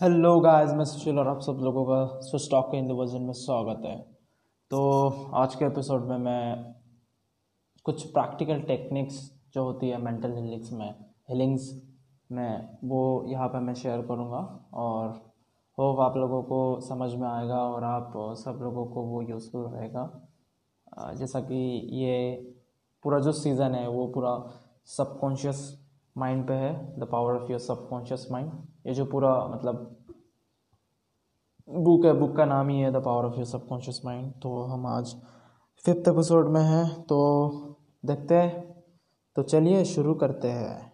Hello guys मैं सुशील और आप सब लोगों का स्विच टॉक के हिंदी वर्जन में स्वागत है। तो आज के एपिसोड में मैं कुछ प्रैक्टिकल टेक्निक्स जो होती है मेंटल हीलिंग्स में हीलिंग्स में, वो यहाँ पे मैं शेयर करूँगा और होप आप लोगों को समझ में आएगा और आप सब लोगों को वो यूज़फुल रहेगा। जैसा कि ये पूरा जो सीज़न है, वो पूरा सबकॉन्शियस माइंड पे है the power of your subconscious mind ये जो पूरा मतलब बुक है बुक का नाम ही है the power of your subconscious mind तो हम आज फिफ्थ एपिसोड में हैं तो देखते हैं। तो चलिए शुरू करते हैं।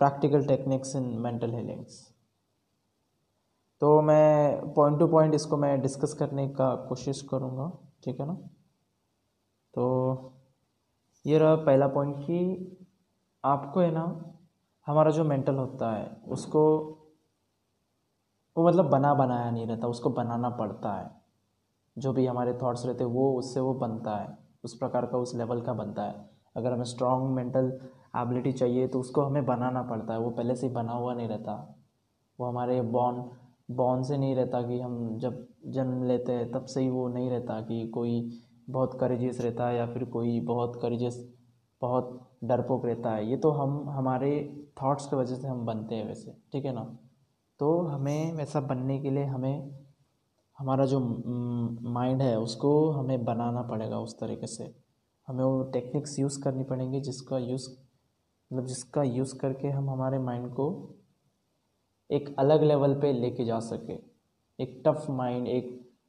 Practical techniques in mental healings तो मैं पॉइंट टू पॉइंट इसको मैं डिस्कस करने का कोशिश करूँगा, ठीक है ना? तो ये रहा पहला पॉइंट कि आपको है ना, हमारा जो मेंटल होता है, उसको, वो मतलब बना बनाया नहीं रहता, उसको बनाना पड़ता है। जो भी हमारे थॉट्स रहते हैं, वो उससे वो बनता है, उस प्रकार का, उस लेवल का बनता है। अगर हमें स्ट्रॉन्ग मेंटल एबिलिटी चाहिए तो उसको हमें बनाना पड़ता है। वो पहले से ही बना हुआ नहीं रहता। वो हमारे बॉर्न बॉर्न से नहीं रहता कि हम जब जन्म लेते हैं, तब से ही वो नहीं रहता कि कोई बहुत करेजियस रहता है या फिर कोई बहुत करेजियस बहुत डरपोक रहता है। ये तो हम, हमारे थॉट्स की वजह से हम बनते हैं वैसे, ठीक है ना? तो हमें वैसा बनने के लिए हमें, हमारा जो माइंड है, उसको हमें बनाना पड़ेगा उस तरीके से। हमें वो टेक्निक्स यूज़ करनी पड़ेंगी जिसका यूज़ मतलब जिसका यूज़ करके हम हमारे माइंड को एक अलग लेवल पे लेके जा सके। एक टफ माइंड एक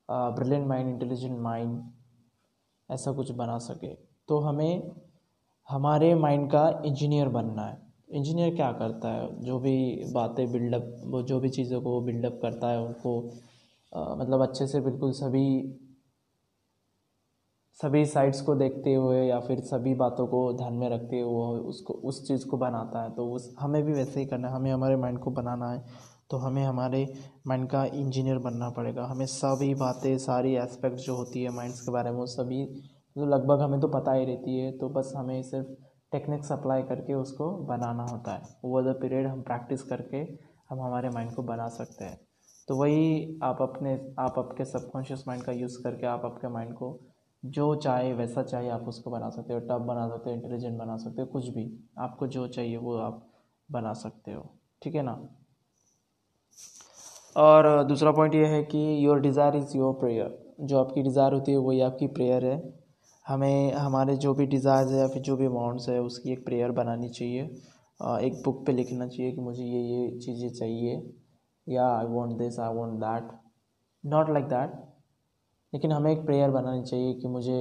ब्रिलियंट माइंड इंटेलिजेंट माइंड ऐसा कुछ बना सके। तो हमें हमारे माइंड का इंजीनियर बनना है। इंजीनियर क्या करता है? जो भी बातें बिल्डअप वो जो भी चीज़ों को बिल्डअप करता है उनको अ, मतलब अच्छे से बिल्कुल सभी सभी साइड्स को देखते हुए या फिर सभी बातों को ध्यान में रखते हुए उसको उस चीज़ को बनाता है। तो उस हमें भी वैसे ही करना है। हमें हमारे माइंड को बनाना है तो हमें हमारे माइंड का इंजीनियर बनना पड़ेगा। हमें सभी बातें सारी एस्पेक्ट जो होती है माइंड्स के बारे में वो सभी तो लगभग हमें तो पता ही रहती है तो बस हमें सिर्फ़ टेक्निक्स अप्लाई करके उसको बनाना होता है। ओवर द पीरियड हम प्रैक्टिस करके हम हमारे माइंड को बना सकते हैं। तो वही आप अपने, आप आपके सबकॉन्शियस माइंड का यूज़ करके आप आपके माइंड को जो चाहे, वैसा चाहे आप उसको बना सकते हो। टफ बना सकते हो इंटेलिजेंट बना सकते हो, कुछ भी। आपको जो चाहिए वो आप बना सकते हो। ठीक है ना? और दूसरा पॉइंट ये है कि your desire is your prayer जो आपकी डिज़ायर होती है, वही आपकी प्रेयर है। हमें, हमारे जो भी डिज़ायर्स है या फिर जो भी अमाउंट्स है, उसकी एक प्रेयर बनानी चाहिए। एक बुक पे लिखना चाहिए कि मुझे ये ये चीज़ें चाहिए। या I want this I want that not like that लेकिन हमें एक प्रेयर बनानी चाहिए कि मुझे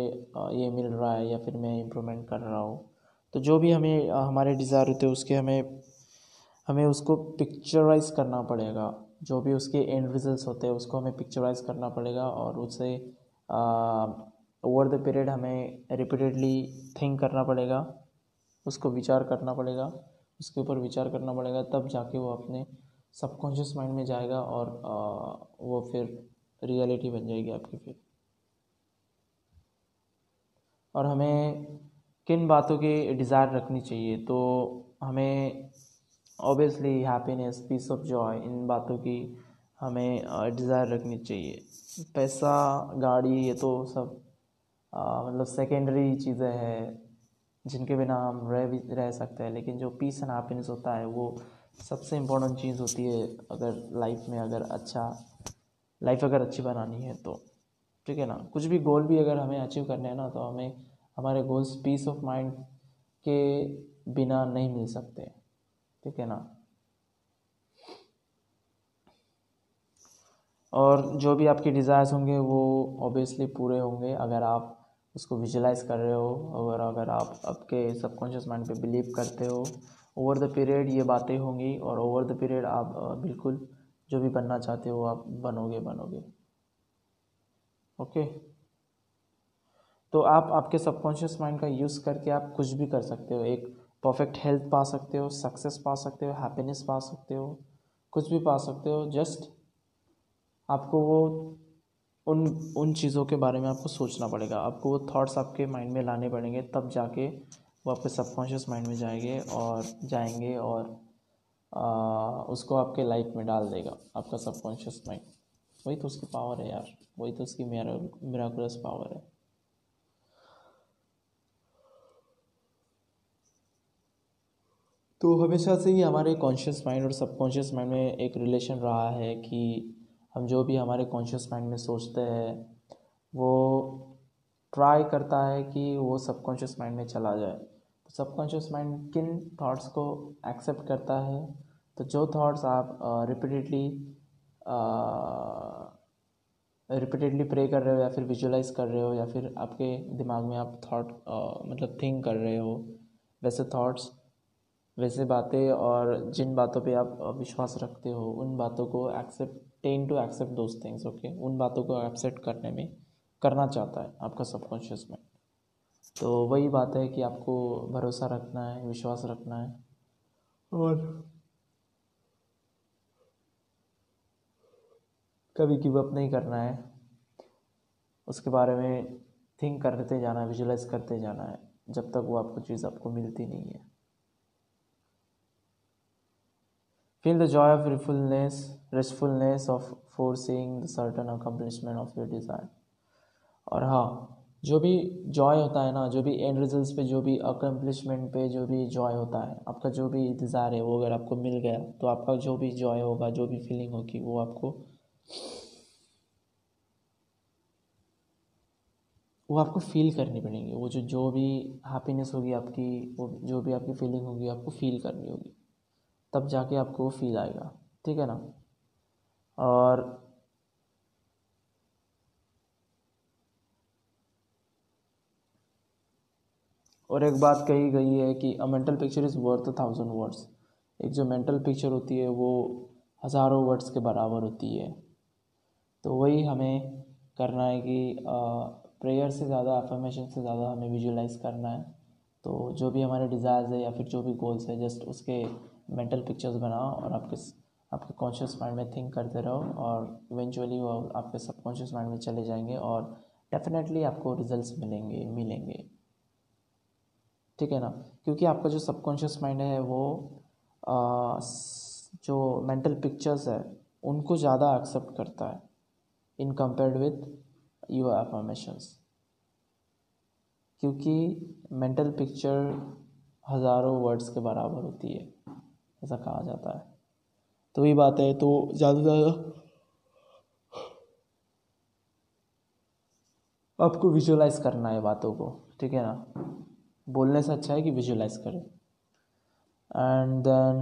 ये मिल रहा है या फिर मैं इम्प्रूवमेंट कर रहा हूँ। तो जो भी हमें हमारे डिज़ायर होते हैं, उसके हमें हमें उसको पिक्चराइज करना पड़ेगा। जो भी उसके एंड रिजल्ट्स होते हैं, उसको हमें पिक्चराइज करना पड़ेगा और उसे ओवर द पीरियड हमें रिपीटेडली थिंक करना पड़ेगा, उसको विचार करना पड़ेगा, उसके ऊपर विचार करना पड़ेगा, तब जाके वो अपने सबकॉन्शियस माइंड में जाएगा और वो फिर रियलिटी बन जाएगी आपकी फिर। और हमें किन बातों की डिज़ायर रखनी चाहिए? तो हमें obviously happiness peace of joy इन बातों की हमें डिज़ायर रखनी चाहिए। पैसा, गाड़ी, ये तो सब मतलब सेकेंडरी चीज़ें हैं, जिनके बिना हम रह भी, रह सकते हैं, लेकिन जो पीस एंड हैप्पीनेस होता है, वो सबसे इम्पोर्टेंट चीज़ होती है अगर लाइफ में अगर अच्छा लाइफ अगर अच्छी बनानी है तो। ठीक है ना? कुछ भी गोल भी अगर हमें अचीव करने हैं ना तो हमें, हमारे गोल्स पीस ऑफ़ माइंड के बिना नहीं मिल सकते। ठीक है ना? और जो भी आपके डिज़ायर्स होंगे, वो ऑब्वियसली पूरे होंगे, अगर आप उसको विजुलाइज कर रहे हो, और अगर आप आपके सबकॉन्शियस माइंड पे बिलीव करते हो ओवर द पीरियड ये बातें होंगी, और ओवर द पीरियड आप बिल्कुल जो भी बनना चाहते हो आप बनोगे बनोगे। ओके तो आप आपके सबकॉन्शियस माइंड का यूज़ करके आप कुछ भी कर सकते हो। एक परफेक्ट हेल्थ पा सकते हो सक्सेस पा सकते हो हैप्पीनेस पा सकते हो, कुछ भी पा सकते हो। जस्ट आपको वो उन उन चीज़ों के बारे में आपको सोचना पड़ेगा। आपको वो थॉट्स आपके माइंड में लाने पड़ेंगे तब जाके वो आपके सबकॉन्शियस माइंड में जाएँगे और जाएँगे और आ, उसको आपके लाइफ में डाल देगा आपका सबकॉन्शियस माइंड वही तो उसकी पावर है यार वही तो उसकी मेरा मेराकुलस पावर है। तो हमेशा से ही हमारे कॉन्शियस माइंड और सबकॉन्शियस माइंड में एक रिलेशन रहा है कि हम जो भी हमारे कॉन्शियस माइंड में सोचते हैं, वो ट्राई करता है कि वो सबकॉन्शियस माइंड में चला जाए। तो सबकॉन्शियस माइंड किन थॉट्स को एक्सेप्ट करता है? तो जो थॉट्स आप रिपीटेडली रिपीटेडली प्रे कर रहे हो या फिर विजुलाइज कर रहे हो या फिर आपके दिमाग में आप थॉट मतलब थिंक कर रहे हो, वैसे थॉट्स वैसे बातें और जिन बातों पे आप विश्वास रखते हो, उन बातों को accept tend to accept those things, okay? उन बातों को एक्सेप्ट करने में करना चाहता है आपका सबकॉन्शियस माइंड। तो वही बात है कि आपको भरोसा रखना है, विश्वास रखना है। और कभी गिव अप नहीं करना है। उसके बारे में थिंक करते जाना है, विजुलाइज करते जाना है, जब तक वो आपको चीज़ आपको मिलती नहीं है। Feel the joy of restfulness, restfulness of foreseeing the certain accomplishment of your desire. और हाँ जो भी जॉय होता है ना जो भी एंड रिज़ल्ट पे जो भी अकम्पलिशमेंट पे जो भी जॉय होता है आपका जो भी इंतज़ार है वो अगर आपको मिल गया तो आपका जो भी जॉय होगा जो भी फीलिंग होगी वो आपको वो आपको फील करनी पड़ेगी वो जो जो भी हैप्पीनेस होगी आपकी वो जो भी आपकी फीलिंग होगी आपको फील करनी होगी तब जाके आपको वो फील आएगा। ठीक है ना? और और एक बात कही गई है कि a mental picture is worth a thousand words एक जो मेंटल पिक्चर होती है, वो हज़ारों वर्ड्स के बराबर होती है। तो वही हमें करना है कि प्रेयर से ज़्यादा अफर्मेशन से ज़्यादा हमें विजुलाइज करना है। तो जो भी हमारे डिज़ायर्स है या फिर जो भी गोल्स है जस्ट उसके मेंटल पिक्चर्स बनाओ और आपके आपके कॉन्शियस माइंड में थिंक करते रहो और इवेंचुअली वो आपके सबकॉन्शियस माइंड में चले जाएँगे और डेफिनेटली आपको रिजल्ट्स मिलेंगे मिलेंगे। ठीक है ना? क्योंकि आपका जो सबकॉन्शियस माइंड है वो आ, जो मेंटल पिक्चर्स है उनको ज़्यादा एक्सेप्ट करता है in compared with your affirmations क्योंकि मेंटल पिक्चर हज़ारों वर्ड्स के बराबर होती है। ऐसा कहा जाता है। तो वही बात है तो ज़्यादा से ज़्यादा आपको विजुलाइज करना है बातों को, ठीक है ना? बोलने से अच्छा है कि विजुलाइज करें। एंड देन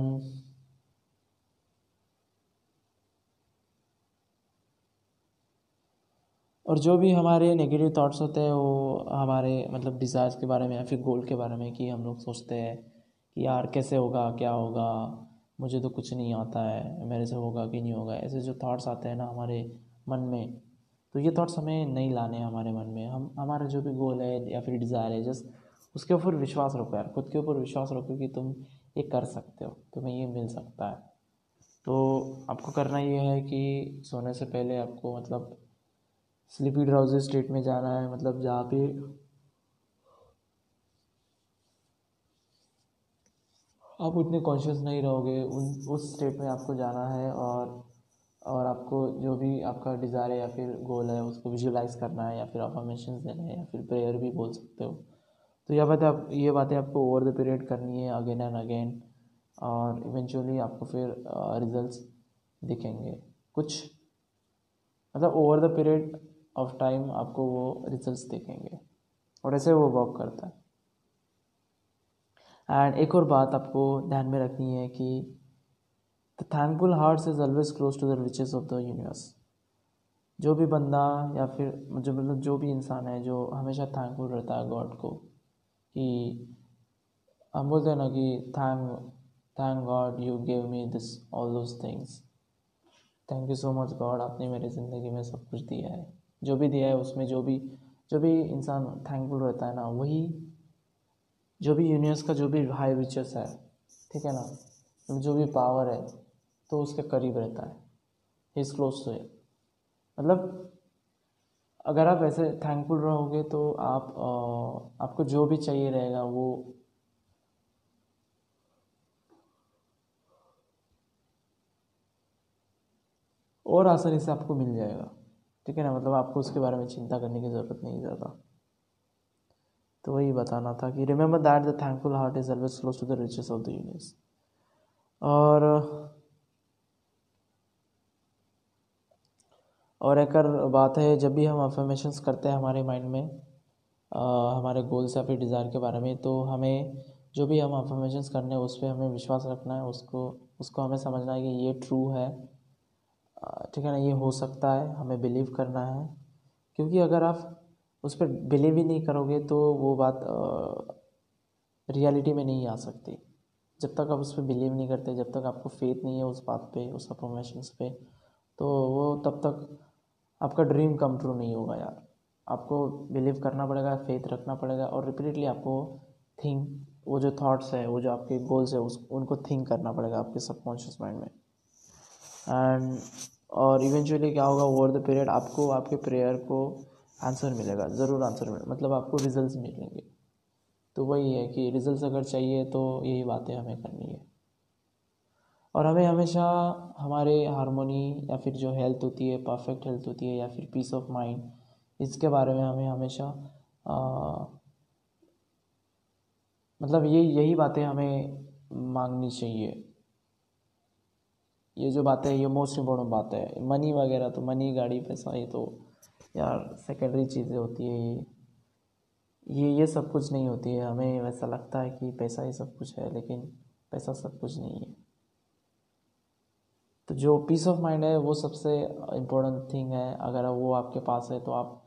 और जो भी हमारे नेगेटिव थॉट्स होते हैं, वो हमारे मतलब डिज़ायर्स के बारे में या फिर गोल के बारे में कि हम लोग सोचते हैं। कि यार कैसे होगा, क्या होगा? मुझे तो कुछ नहीं आता है। मेरे से होगा कि नहीं होगा? ऐसे जो थॉट्स आते हैं ना हमारे मन में तो ये थॉट्स हमें नहीं लाने हमारे मन में। हम, हमारा जो भी गोल है या फिर डिज़ायर है जस्ट उसके ऊपर विश्वास रखो यार। खुद के ऊपर विश्वास रखो कि तुम ये कर सकते हो, तुम्हें ये मिल सकता है। तो आपको करना ये है कि सोने से पहले आपको मतलब स्लीपी ड्राउजी स्टेट में जाना है। मतलब जहाँ पे आप उतने कॉन्शियस नहीं रहोगे, उन, उस स्टेट में आपको जाना है और और आपको जो भी आपका डिज़ायर है या फिर गोल है, उसको विजुलाइज करना है या फिर अफॉर्मेशन देना है या फिर प्रेयर भी बोल सकते हो। तो यह बातें आप, ये बातें आपको ओवर द पीरियड करनी है अगेन एंड अगेन और इवेंचुअली आपको फिर रिजल्ट्स दिखेंगे। कुछ मतलब over the period of time आपको वो रिजल्ट्स दिखेंगे। और ऐसे वो वर्क करता है। एंड एक और बात आपको ध्यान में रखनी है कि the thankful heart is always close to the riches of the universe जो भी बंदा या फिर जो मतलब जो भी इंसान है जो हमेशा थैंकफुल रहता है गॉड को, कि हम बोलते हैं ना कि thank thank God you give me this all those things thank you so much God आपने मेरी ज़िंदगी में सब कुछ दिया है। जो भी दिया है उसमें जो भी जो भी इंसान थैंकफुल रहता है ना, वही जो भी यूनिवर्स का जो भी हाई विचर्स है ठीक है ना? जो भी पावर है तो उसके करीब रहता है। He is close to it मतलब अगर आप ऐसे थैंकफुल रहोगे तो आप आ, आपको जो भी चाहिए रहेगा वो और आसानी से आपको मिल जाएगा। ठीक है ना? मतलब आपको उसके बारे में चिंता करने की ज़रूरत नहीं ज़्यादा। तो वही बताना था कि remember that the thankful heart is always close to the riches of the universe और और एक बात है जब भी हम अफर्मेशंस करते हैं हमारे माइंड में आ, हमारे गोल्स या फिर डिज़ायर के बारे में तो हमें जो भी हम अफर्मेशंस करने हैं उस पर हमें विश्वास रखना है उसको उसको हमें समझना है कि ये ट्रू है। ठीक है ना ये हो सकता है हमें बिलीव करना है। क्योंकि अगर आप उस पर बिलीव ही नहीं करोगे तो वो बात रियलिटी में नहीं आ सकती। जब तक आप उस पर बिलीव नहीं करते, जब तक आपको फेथ नहीं है उस बात पे, उस अफॉर्मेशन पे तो वो तब तक आपका ड्रीम कम ट्रू नहीं होगा यार। आपको बिलीव करना पड़ेगा फेथ रखना पड़ेगा और रिपीटली आपको थिंक वो जो थॉट्स है, वो जो आपके गोल्स है, उस, उनको थिंक करना पड़ेगा आपके सबकॉन्शियस माइंड में। एंड और इवेंचुअली क्या होगा ओवर द पीरियड आपको, आपके प्रेयर को आंसर मिलेगा ज़रूर आंसर मिलेगा मतलब आपको रिज़ल्ट मिलेंगे। तो वही है कि रिज़ल्ट अगर चाहिए तो यही बातें हमें करनी है। और हमें हमेशा हमारे हारमोनी या फिर जो हेल्थ होती है परफेक्ट हेल्थ होती है या फिर पीस ऑफ़ माइंड इसके बारे में हमें हमेशा आ, मतलब ये यही बातें हमें मांगनी चाहिए। ये जो बातें ये मोस्ट इम्पोर्टेंट बात है। मनी वगैरह तो मनी गाड़ी पैसा ये तो यार सेकेंडरी चीज़ें होती है ये। ये ये सब कुछ नहीं होती है। हमें वैसा लगता है कि पैसा ही सब कुछ है, लेकिन पैसा सब कुछ नहीं है। तो जो पीस ऑफ़ माइंड है, वो सबसे इम्पोर्टेंट थिंग है। अगर वो आपके पास है तो आप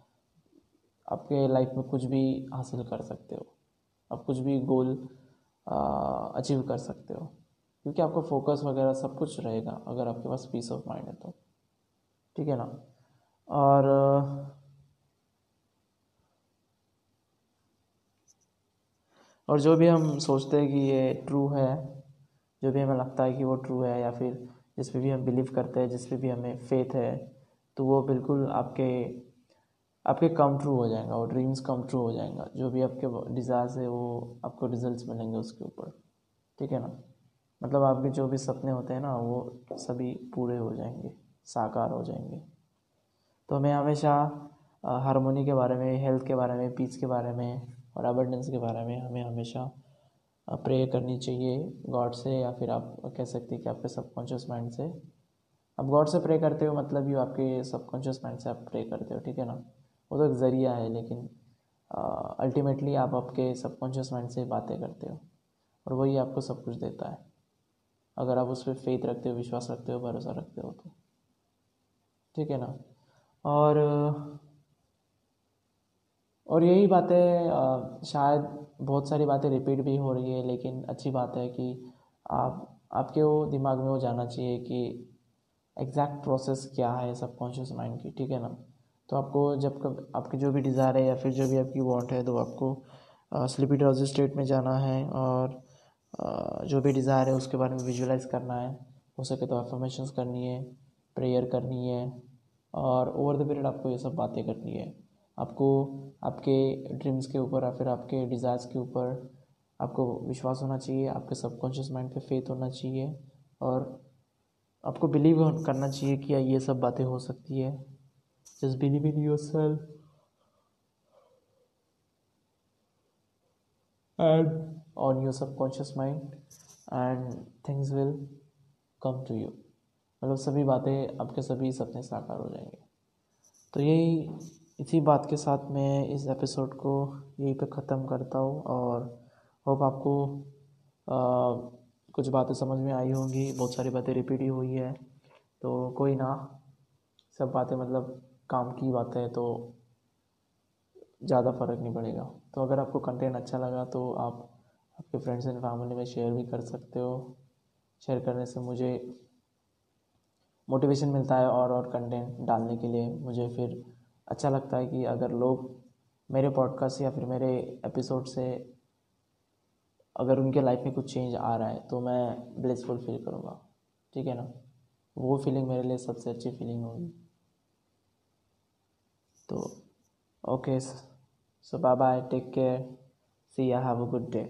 आपके लाइफ में कुछ भी हासिल कर सकते हो। आप कुछ भी गोल अचीव कर सकते हो। क्योंकि आपका फोकस वगैरह सब कुछ रहेगा, अगर आपके पास पीस ऑफ़ माइंड है तो। ठीक है ना? और और जो भी हम सोचते हैं कि ये ट्रू है, जो भी हमें लगता है कि वो ट्रू है या फिर जिस पे भी हम बिलीव करते हैं, जिस पे भी हमें फेथ है तो वो बिल्कुल आपके आपके कम ट्रू हो जाएगा, वो ड्रीम्स कम ट्रू हो जाएगा। जो भी आपके डिज़ायर्स है, वो आपको रिजल्ट्स मिलेंगे उसके ऊपर। ठीक है ना? मतलब आपके जो भी सपने होते हैं ना, वो सभी पूरे हो जाएँगे, साकार हो जाएँगे। तो हमें हमेशा हारमोनी के बारे में हेल्थ के बारे में पीस के बारे में और अबंडेंस के बारे में हमें हमेशा प्रे करनी चाहिए। गॉड से या फिर आप कह सकते हैं कि आपके सबकॉन्शियस माइंड से। आप गॉड से प्रे करते हो मतलब ये आपके सबकॉन्शियस माइंड से आप प्रे करते हो, ठीक है ना? वो तो एक ज़रिया है लेकिन अल्टीमेटली आप आपके सबकॉन्शियस माइंड से बातें करते हो और वही आपको सब कुछ देता है। अगर आप उस पर फेथ रखते हो, विश्वास रखते हो, भरोसा रखते हो तो। ठीक है ना? और और यही बातें शायद बहुत सारी बातें रिपीट भी हो रही है, लेकिन अच्छी बात है कि आप, आपके वो दिमाग में वो जाना चाहिए कि एग्जैक्ट प्रोसेस क्या है सबकॉन्शियस माइंड की, ठीक है ना? तो आपको जब कब, आपकी जो भी डिज़ायर है या फिर जो भी आपकी वांट है तो आपको स्लीपी ड्राउजी स्टेट में जाना है और जो भी डिज़ायर है उसके बारे में विजुलाइज करना है। हो सके तो अफर्मेशंस करनी है प्रेयर करनी है और ओवर द पीरियड आपको ये सब बातें करनी है। आपको आपके ड्रीम्स के ऊपर या फिर आपके डिज़ायर्स के ऊपर आपको विश्वास होना चाहिए, आपके सबकॉन्शियस माइंड पे फेथ होना चाहिए और आपको बिलीव करना चाहिए कि ये सब बातें हो सकती है। Just believe in your self and on your subconscious mind and things will come to you मतलब सभी बातें आपके सभी सपने साकार हो जाएँगे। तो यही इसी बात के साथ मैं इस एपिसोड को यहीं पे ख़त्म करता हूँ और होप आपको आ, कुछ बातें समझ में आई होंगी। बहुत सारी बातें रिपीट ही हुई है। तो कोई ना सब बातें मतलब काम की बातें तो ज़्यादा फ़र्क नहीं पड़ेगा। तो अगर आपको कंटेंट अच्छा लगा तो आप आपके फ्रेंड्स एंड फैमिली में शेयर भी कर सकते हो। शेयर करने से मुझे मोटिवेशन मिलता है और और कंटेंट डालने के लिए मुझे फिर अच्छा लगता है कि अगर लोग मेरे पॉडकास्ट या फिर मेरे एपिसोड से अगर उनके लाइफ में कुछ चेंज आ रहा है तो मैं ब्लेसफुल फील करूँगा। ठीक है ना? वो फीलिंग मेरे लिए सबसे अच्छी फीलिंग होगी। तो okay so bye bye take care see ya have a good day